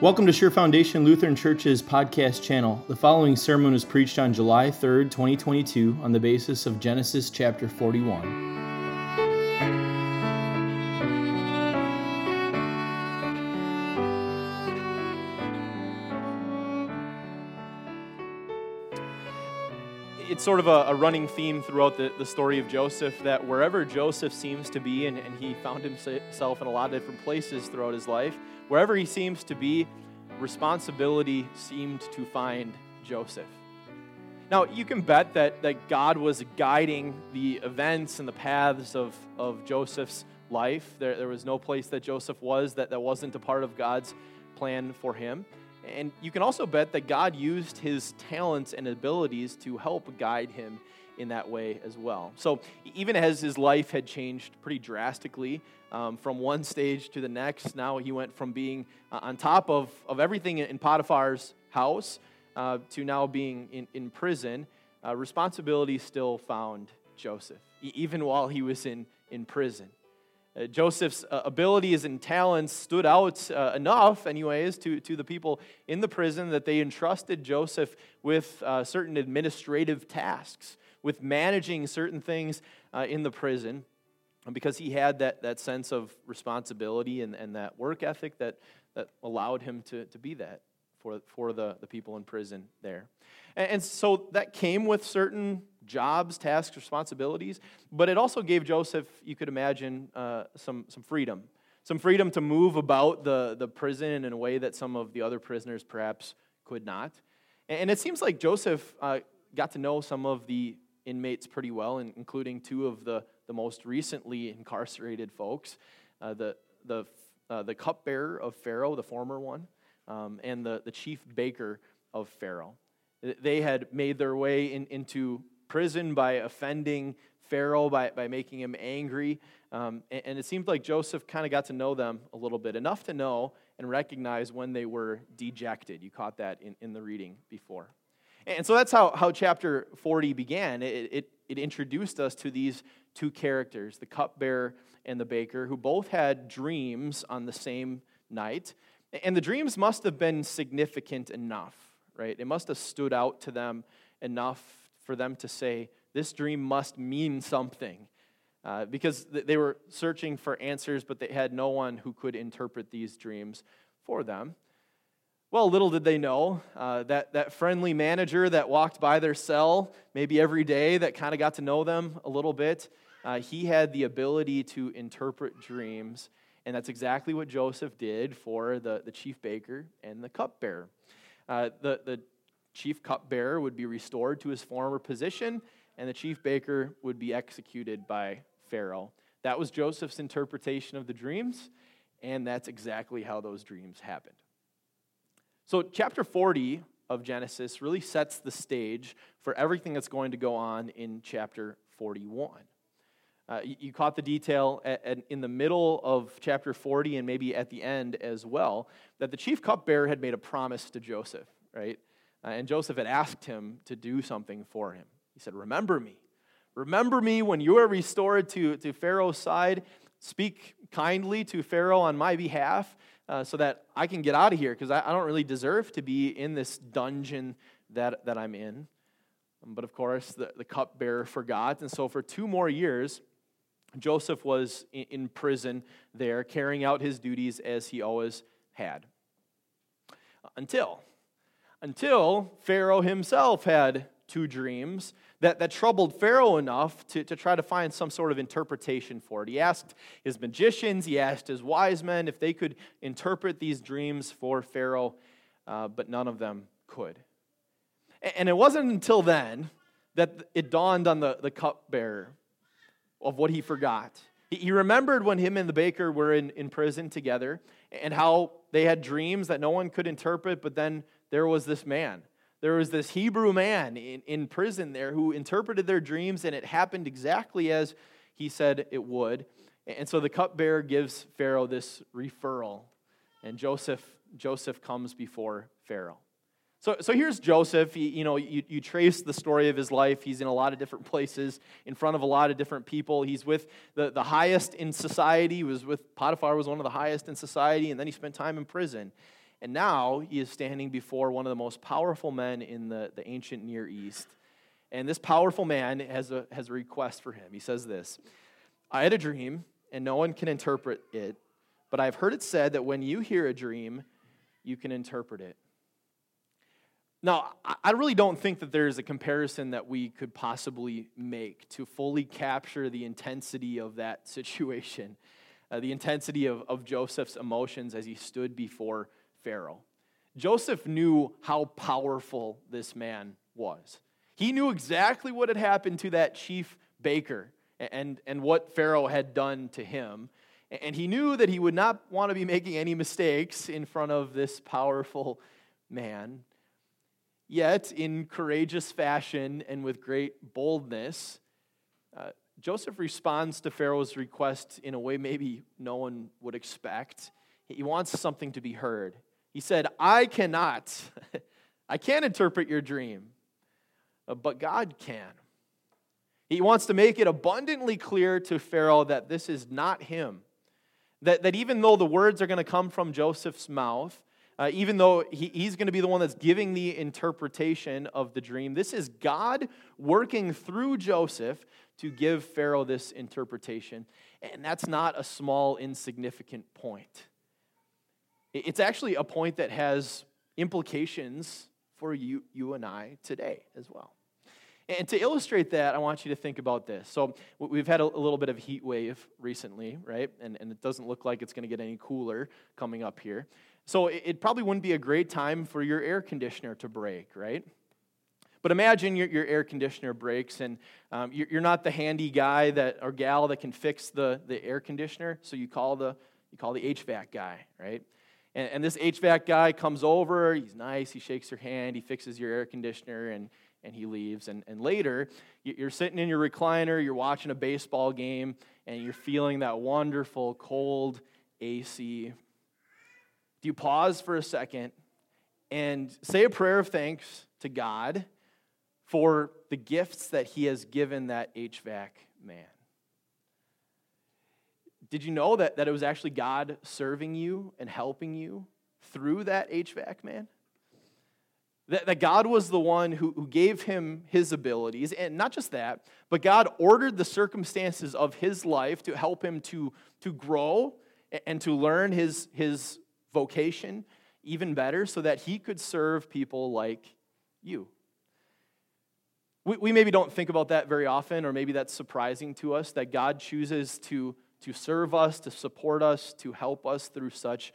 Welcome to Sure Foundation Lutheran Church's podcast channel. The following sermon was preached on July 3rd, 2022, on the basis of Genesis chapter 41. It's sort of a, a, running theme throughout the, the story of Joseph that wherever Joseph seems to be, and, and he found himself in a lot of different places throughout his life, wherever he seems to be, responsibility seemed to find Joseph. Now, you can bet that, that God was guiding the events and the paths of, of Joseph's life. There, there was no place that Joseph was that, that wasn't a part of God's plan for him. And you can also bet that God used his talents and abilities to help guide him in that way as well. So, even as his life had changed pretty drastically um, from one stage to the next, now he went from being uh, on top of, of everything in Potiphar's house uh, to now being in, in prison. Uh, responsibility still found Joseph, even while he was in, in prison. Uh, Joseph's uh, abilities and talents stood out uh, enough, anyways, to, to the people in the prison that they entrusted Joseph with uh, certain administrative tasks, with managing certain things in the prison, because he had that, that sense of responsibility and, and that work ethic that, that allowed him to, to be that for, for the, the people in prison there. And, and so that came with certain jobs, tasks, responsibilities, but it also gave Joseph, you could imagine, uh, some, some freedom. Some freedom to move about the, the prison in a way that some of the other prisoners perhaps could not. And it seems like Joseph uh, got to know some of the inmates pretty well, including two of the, the most recently incarcerated folks uh, the, the, uh, the cupbearer of Pharaoh, the former one, um, and the, the chief baker of Pharaoh. They had made their way in, into prison by offending Pharaoh, by, by making him angry. Um, and, and, it seemed like Joseph kind of got to know them a little bit, enough to know and recognize when they were dejected. You caught that in, in the reading before. And so that's how, how chapter 40 began. It, it, it introduced us to these two characters, the cupbearer and the baker, who both had dreams on the same night. And the dreams must have been significant enough, right? It must have stood out to them enough for them to say, this dream must mean something. Uh, because they were searching for answers, but they had no one who could interpret these dreams for them. Well, little did they know uh, that that friendly manager that walked by their cell maybe every day, that kind of got to know them a little bit, uh, he had the ability to interpret dreams. And that's exactly what Joseph did for the, the chief baker and the cupbearer. Uh, the, the chief cupbearer would be restored to his former position, and the chief baker would be executed by Pharaoh. That was Joseph's interpretation of the dreams, and that's exactly how those dreams happened. So, chapter 40 of Genesis really sets the stage for everything that's going to go on in chapter 41. Uh, you, caught the detail at, at, in the middle of chapter 40 and maybe at the end as well that the chief cupbearer had made a promise to Joseph, right? Uh, and Joseph had asked him to do something for him. He said, Remember me. Remember me when you are restored to, to Pharaoh's side. Speak kindly to Pharaoh on my behalf uh, so that I can get out of here because I, I, don't really deserve to be in this dungeon that, that I'm in. But of course, the, the cupbearer forgot. And so for two more years, Joseph was in, in prison there, carrying out his duties as he always had. Until until Pharaoh himself had two dreams that, that troubled Pharaoh enough to, to try to find some sort of interpretation for it. He asked his magicians, he asked his wise men if they could interpret these dreams for Pharaoh, uh, but none of them could. And it wasn't until then that it dawned on the, the cupbearer of what he forgot. He remembered when him and the baker were in, in prison together and how they had dreams that no one could interpret, but then there was this man. There was this Hebrew man in, in prison there who interpreted their dreams, and it happened exactly as he said it would. And so the cupbearer gives Pharaoh this referral, and Joseph, Joseph comes before Pharaoh. So, so here's Joseph. He, you know, you, you trace the story of his life. He's in a lot of different places, in front of a lot of different people. He's with the, the highest in society. He was with Potiphar was one of the highest in society, and then he spent time in prison. And now he is standing before one of the most powerful men in the, the ancient Near East. And this powerful man has a, has a request for him. He says this I had a dream, and no one can interpret it, but I've heard it said that when you hear a dream, you can interpret it. Now, I really don't think that there's a comparison that we could possibly make to fully capture the intensity of that situation, uh, the intensity of, of Joseph's emotions as he stood before Pharaoh. Joseph knew how powerful this man was. He knew exactly what had happened to that chief baker and, and what Pharaoh had done to him. And he knew that he would not want to be making any mistakes in front of this powerful man. Yet, in courageous fashion and with great boldness, uh, Joseph responds to Pharaoh's request in a way maybe no one would expect. He wants something to be heard. He said, I cannot, I can't interpret your dream, uh, but God can. He wants to make it abundantly clear to Pharaoh that this is not him. That, that even though the words are going to come from Joseph's mouth, uh, even though he, he's going to be the one that's giving the interpretation of the dream. This is God working through Joseph to give Pharaoh this interpretation. And that's not a small, insignificant point. It's actually a point that has implications for you, you and I today as well. And to illustrate that, I want you to think about this. So, we've had a, little bit of heat wave recently, right? And, and it doesn't look like it's going to get any cooler coming up here. So it probably wouldn't be a great time for your air conditioner to break, right? But imagine your, your air conditioner breaks and um, you're, you're not the handy guy that or gal that can fix the, the air conditioner, so you call the you call the HVAC guy, right? And, and this HVAC guy comes over, he's nice, he shakes your hand, he fixes your air conditioner, and, and he leaves. And, and later, you're sitting in your recliner, you're watching a baseball game, and you're feeling that wonderful cold AC do you pause for a second and say a prayer of thanks to God for the gifts that He has given that HVAC man? Did you know that, that it was actually God serving you and helping you through that HVAC man? That, that God was the one who, who gave him his abilities, and not just that, but God ordered the circumstances of his life to help him to, to grow and to learn his, his vocation even better so that he could serve people like you. We, we maybe don't think about that very often, or maybe that's surprising to us that God chooses to, to serve us, to support us, to help us through such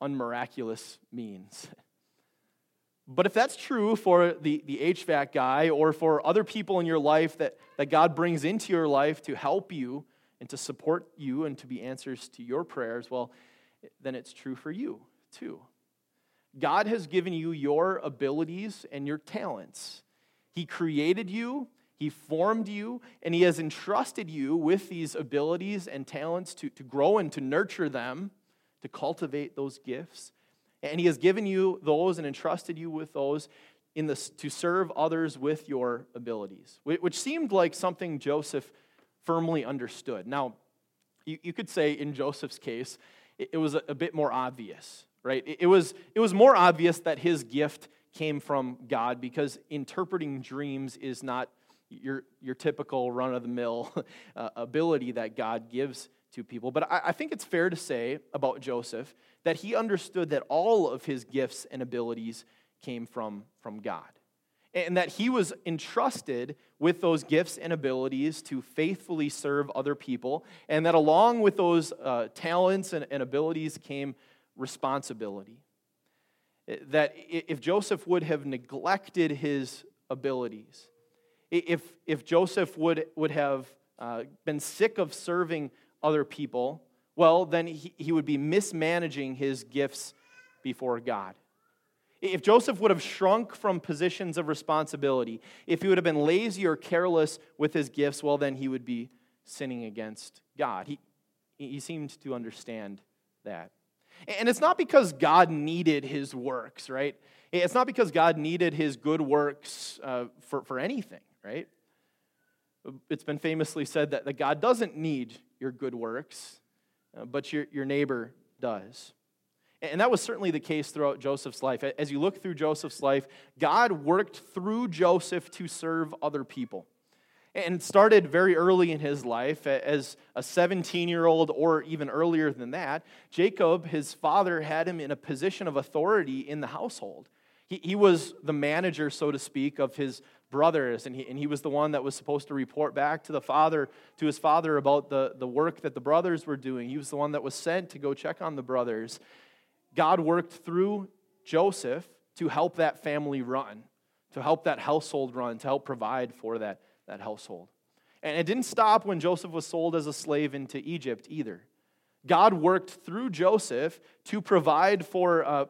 unmiraculous means. But if that's true for the, the HVAC guy or for other people in your life that, that God brings into your life to help you and to support you and to be answers to your prayers, well, then it's true for you too. God has given you your abilities and your talents. He created you, He formed you, and He has entrusted you with these abilities and talents to, to grow and to nurture them, to cultivate those gifts. And He has given you those and entrusted you with those in this, to serve others with your abilities, which seemed like something Joseph firmly understood. Now, you, you could say in Joseph's case, it, was a, a, bit more obvious, right? It, it, was, it was more obvious that his gift came from God because interpreting dreams is not your, your typical run of the mill uh, ability that God gives to people. But I, I think it's fair to say about Joseph that he understood that all of his gifts and abilities came from, from God and that he was entrusted with those gifts and abilities to faithfully serve other people, and that along with those uh, talents and, and abilities came responsibility. That if Joseph would have neglected his abilities, if, if Joseph would, would have uh, been sick of serving other people, well, then he, he would be mismanaging his gifts before God. If Joseph would have shrunk from positions of responsibility, if he would have been lazy or careless with his gifts, well, then he would be sinning against God. He, he seemed to understand that. And it's not because God needed his works, right? It's not because God needed his good works uh, for, for anything, right? It's been famously said that, that God doesn't need your good works, uh, but your, your neighbor does. And that was certainly the case throughout Joseph's life. As you look through Joseph's life, God worked through Joseph to serve other people. And started very early in his life as a 17 year old, or even earlier than that. Jacob, his father, had him in a position of authority in the household. He, he was the manager, so to speak, of his brothers, and he, and he was the one that was supposed to report back to the father, to his father, about the, the work that the brothers were doing. He was the one that was sent to go check on the brothers. God worked through Joseph to help that family run, to help that household run, to help provide for that, that household. And it didn't stop when Joseph was sold as a slave into Egypt either. God worked through Joseph to provide for uh,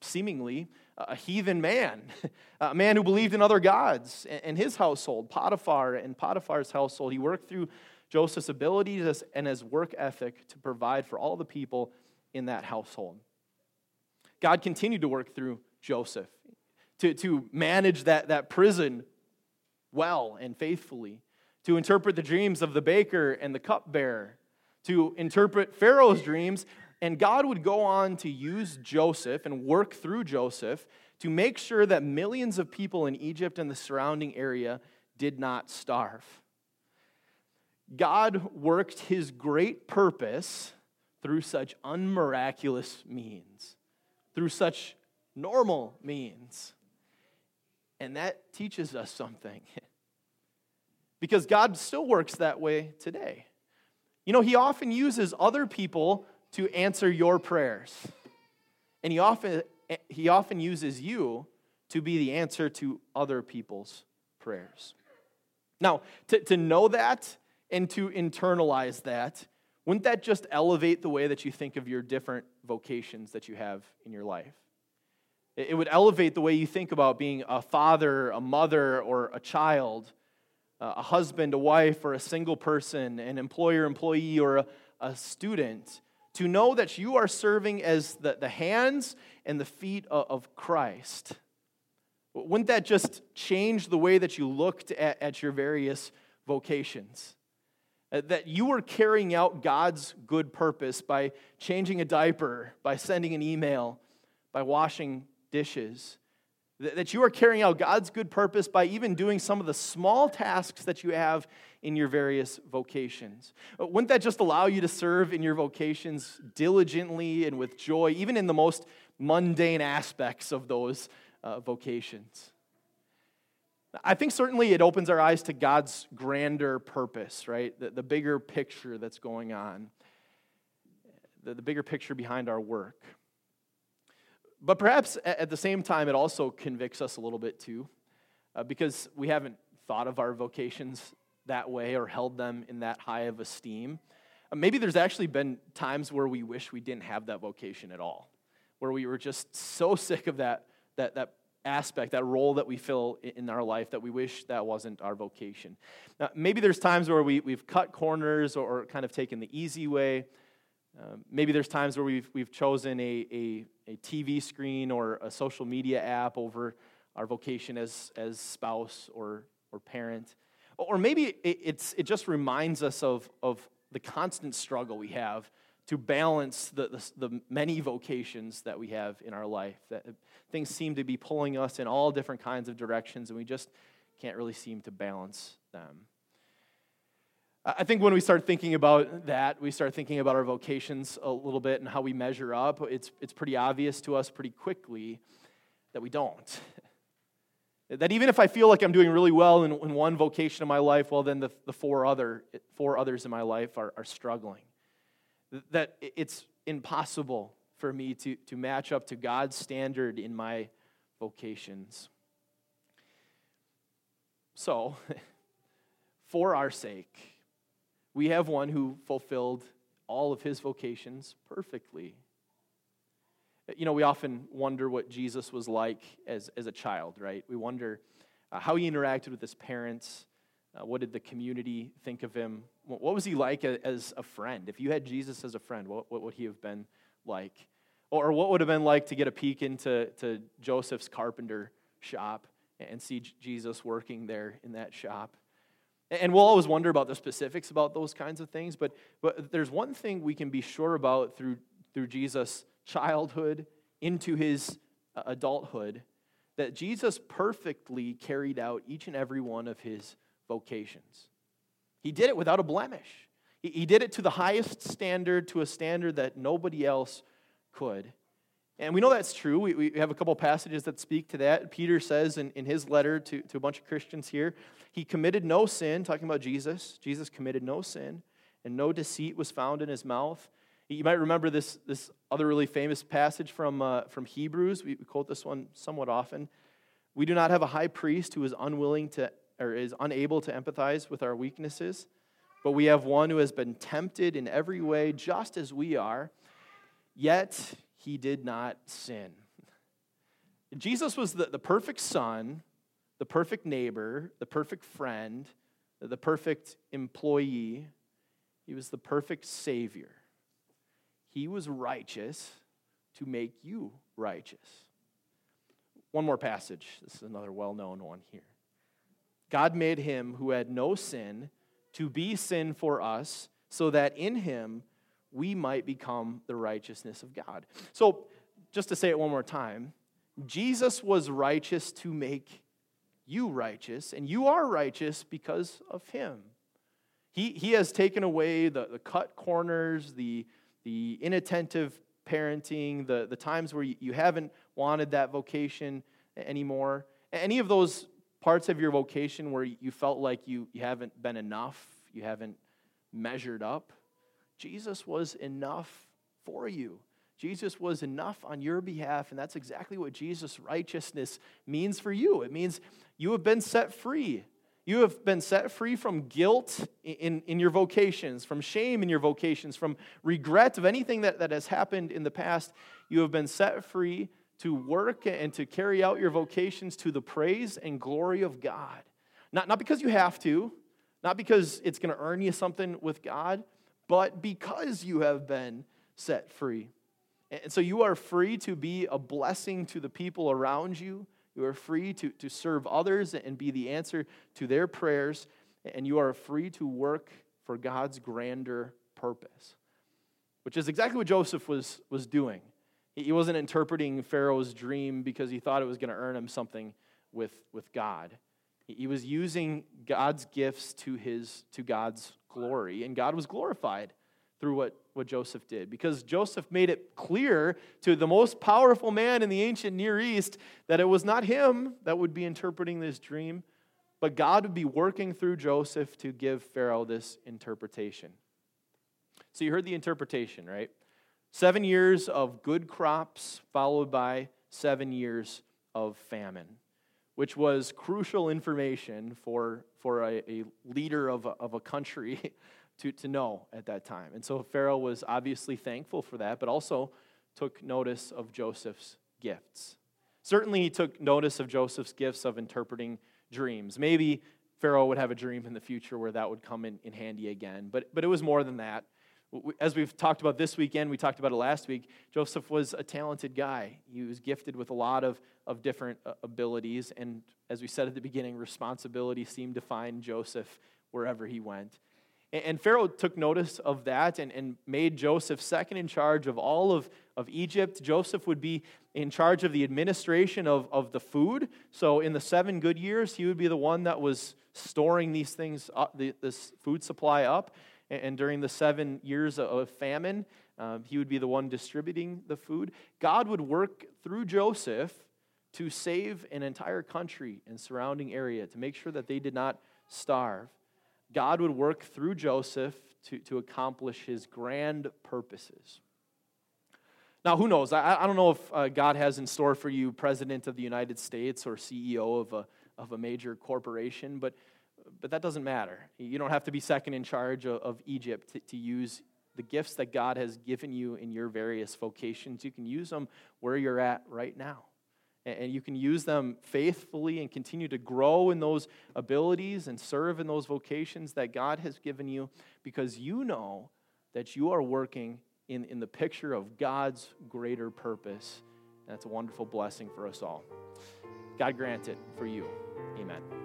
seemingly a heathen man, a man who believed in other gods, and his household, Potiphar and Potiphar's household. He worked through Joseph's abilities and his work ethic to provide for all the people in that household. God continued to work through Joseph to, to manage that, that prison well and faithfully, to interpret the dreams of the baker and the cupbearer, to interpret Pharaoh's dreams. And God would go on to use Joseph and work through Joseph to make sure that millions of people in Egypt and the surrounding area did not starve. God worked his great purpose through such unmiraculous means, through such normal means. And that teaches us something. because God still works that way today. You know, He often uses other people to answer your prayers. And He often, he often uses you to be the answer to other people's prayers. Now, to, to know that and to internalize that wouldn't that just elevate the way that you think of your different vocations that you have in your life? It would elevate the way you think about being a father, a mother, or a child, uh, a husband, a wife, or a single person, an employer, employee, or a, a student. To know that you are serving as the, the hands and the feet of, of Christ. Wouldn't that just change the way that you looked at, at your various vocations? Uh, that you are carrying out God's good purpose by changing a diaper, by sending an email, by washing dishes. That you are carrying out God's good purpose by even doing some of the small tasks that you have in your various vocations. Uh, wouldn't that just allow you to serve in your vocations diligently and with joy, even in the most mundane aspects of those uh, vocations? I think certainly it opens our eyes to God's grander purpose, right? The, the bigger picture that's going on, the, the bigger picture behind our work. But perhaps at the same time, it also convicts us a little bit too, uh, because we haven't thought of our vocations that way or held them in that high of esteem. Uh, maybe there's actually been times where we wish we didn't have that vocation at all, where we were just so sick of that, that, that aspect, that role that we fill in our life that we wish that wasn't our vocation. Now, maybe there's times where we, we've cut corners or, or kind of taken the easy way. Uh, maybe there's times where we've, we've chosen a, a, a, TV screen or a social media app over our vocation as, as spouse or, or parent. Or maybe it, it's, it just reminds us of, of the constant struggle we have to balance the, the, the, many vocations that we have in our life. That things seem to be pulling us in all different kinds of directions, and we just can't really seem to balance them. I think when we start thinking about that, we start thinking about our vocations a little bit and how we measure up. It's, it's pretty obvious to us pretty quickly that we don't. that even if I feel like I'm doing really well in, in one vocation of my life, well, then the, the four, other, four others in my life are, are struggling that it's impossible for me to, to match up to God's standard in my vocations. So, for our sake, we have one who fulfilled all of his vocations perfectly. You know, we often wonder what Jesus was like as, as a child, right? We wonder uh, how he interacted with his parents, uh, what did the community think of him? What was he like as a friend? If you had Jesus as a friend, what, what would he have been like? Or what would have been like to get a peek into to Joseph's carpenter shop and see Jesus working there in that shop? And we'll always wonder about the specifics about those kinds of things, but, but there's one thing we can be sure about through, through Jesus' childhood into his uh, adulthood, that Jesus perfectly carried out each and every one of his vocations. He did it without a blemish. He did it to the highest standard, to a standard that nobody else could. And we know that's true. We, we have a couple passages that speak to that. Peter says in, in his letter to, to a bunch of Christians here, he committed no sin, talking about Jesus. Jesus committed no sin, and no deceit was found in his mouth. You might remember this, this other really famous passage from, uh, from Hebrews. We, we quote this one somewhat often. We do not have a high priest who is unwilling to or is unable to empathize with our weaknesses, but we have one who has been tempted in every way just as we are, yet he did not sin. Jesus was the, the perfect son, the perfect neighbor, the perfect friend, the perfect employee. He was the perfect savior. He was righteous to make you righteous. One more passage. This is another well known one here. God made him who had no sin to be sin for us, so that in him we might become the righteousness of God. So, just to say it one more time, Jesus was righteous to make you righteous, and you are righteous because of him. He, he has taken away the, the cut corners, the, the inattentive parenting, the, the times where you, haven't wanted that vocation anymore. Any of those parts of your vocation where you felt like you, you haven't been enough, you haven't measured up. Jesus was enough for you. Jesus was enough on your behalf, and that's exactly what Jesus' righteousness means for you. It means you have been set free. You have been set free from guilt in, in your vocations, from shame in your vocations, from regret of anything that, that has happened in the past. You have been set free to work and to carry out your vocations to the praise and glory of God. Not, not because you have to, not because it's going to earn you something with God, but because you have been set free. And so you are free to be a blessing to the people around you. You are free to, to serve others and be the answer to their prayers. And you are free to work for God's grander purpose, which is exactly what Joseph was, was doing. He wasn't interpreting Pharaoh's dream because he thought it was going to earn him something with, with God. He was using God's gifts to, his, to God's glory, and God was glorified through what, what Joseph did because Joseph made it clear to the most powerful man in the ancient Near East that it was not him that would be interpreting this dream, but God would be working through Joseph to give Pharaoh this interpretation. So you heard the interpretation, right? Seven years of good crops, followed by seven years of famine which was crucial information for, for a, a leader of a, of a country to, to know at that time. And so Pharaoh was obviously thankful for that, but also took notice of Joseph's gifts. Certainly, he took notice of Joseph's gifts of interpreting dreams. Maybe Pharaoh would have a dream in the future where that would come in, in handy again, but, but it was more than that as we've talked about this weekend, we talked about it last week, Joseph was a talented guy. He was gifted with a lot of, of different uh, abilities. And as we said at the beginning, responsibility seemed to find Joseph wherever he went. And Pharaoh took notice of that and, and made Joseph second in charge of all of, of Egypt. Joseph would be in charge of the administration of, of the food. So, in the seven good years, he would be the one that was storing these things, up, this food supply up. And during the seven years of famine, uh, he would be the one distributing the food. God would work through Joseph to save an entire country and surrounding area to make sure that they did not starve. God would work through Joseph to, to accomplish his grand purposes. Now, who knows? I, I don't know if uh, God has in store for you President of the United States or CEO of a, of a major corporation, but but that doesn't matter. You don't have to be second in charge of, of Egypt to, to use the gifts that God has given you in your various vocations. You can use them where you're at right now. And you can use them faithfully and continue to grow in those abilities and serve in those vocations that God has given you because you know that you are working in, in the picture of God's greater purpose. And that's a wonderful blessing for us all. God grant it for you. Amen.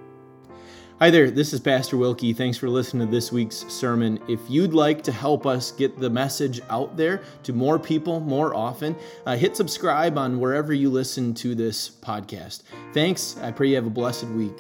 Hi there, this is Pastor Wilkie. Thanks for listening to this week's sermon. If you'd like to help us get the message out there to more people more often, uh, hit subscribe on wherever you listen to this podcast. Thanks. I pray you have a blessed week.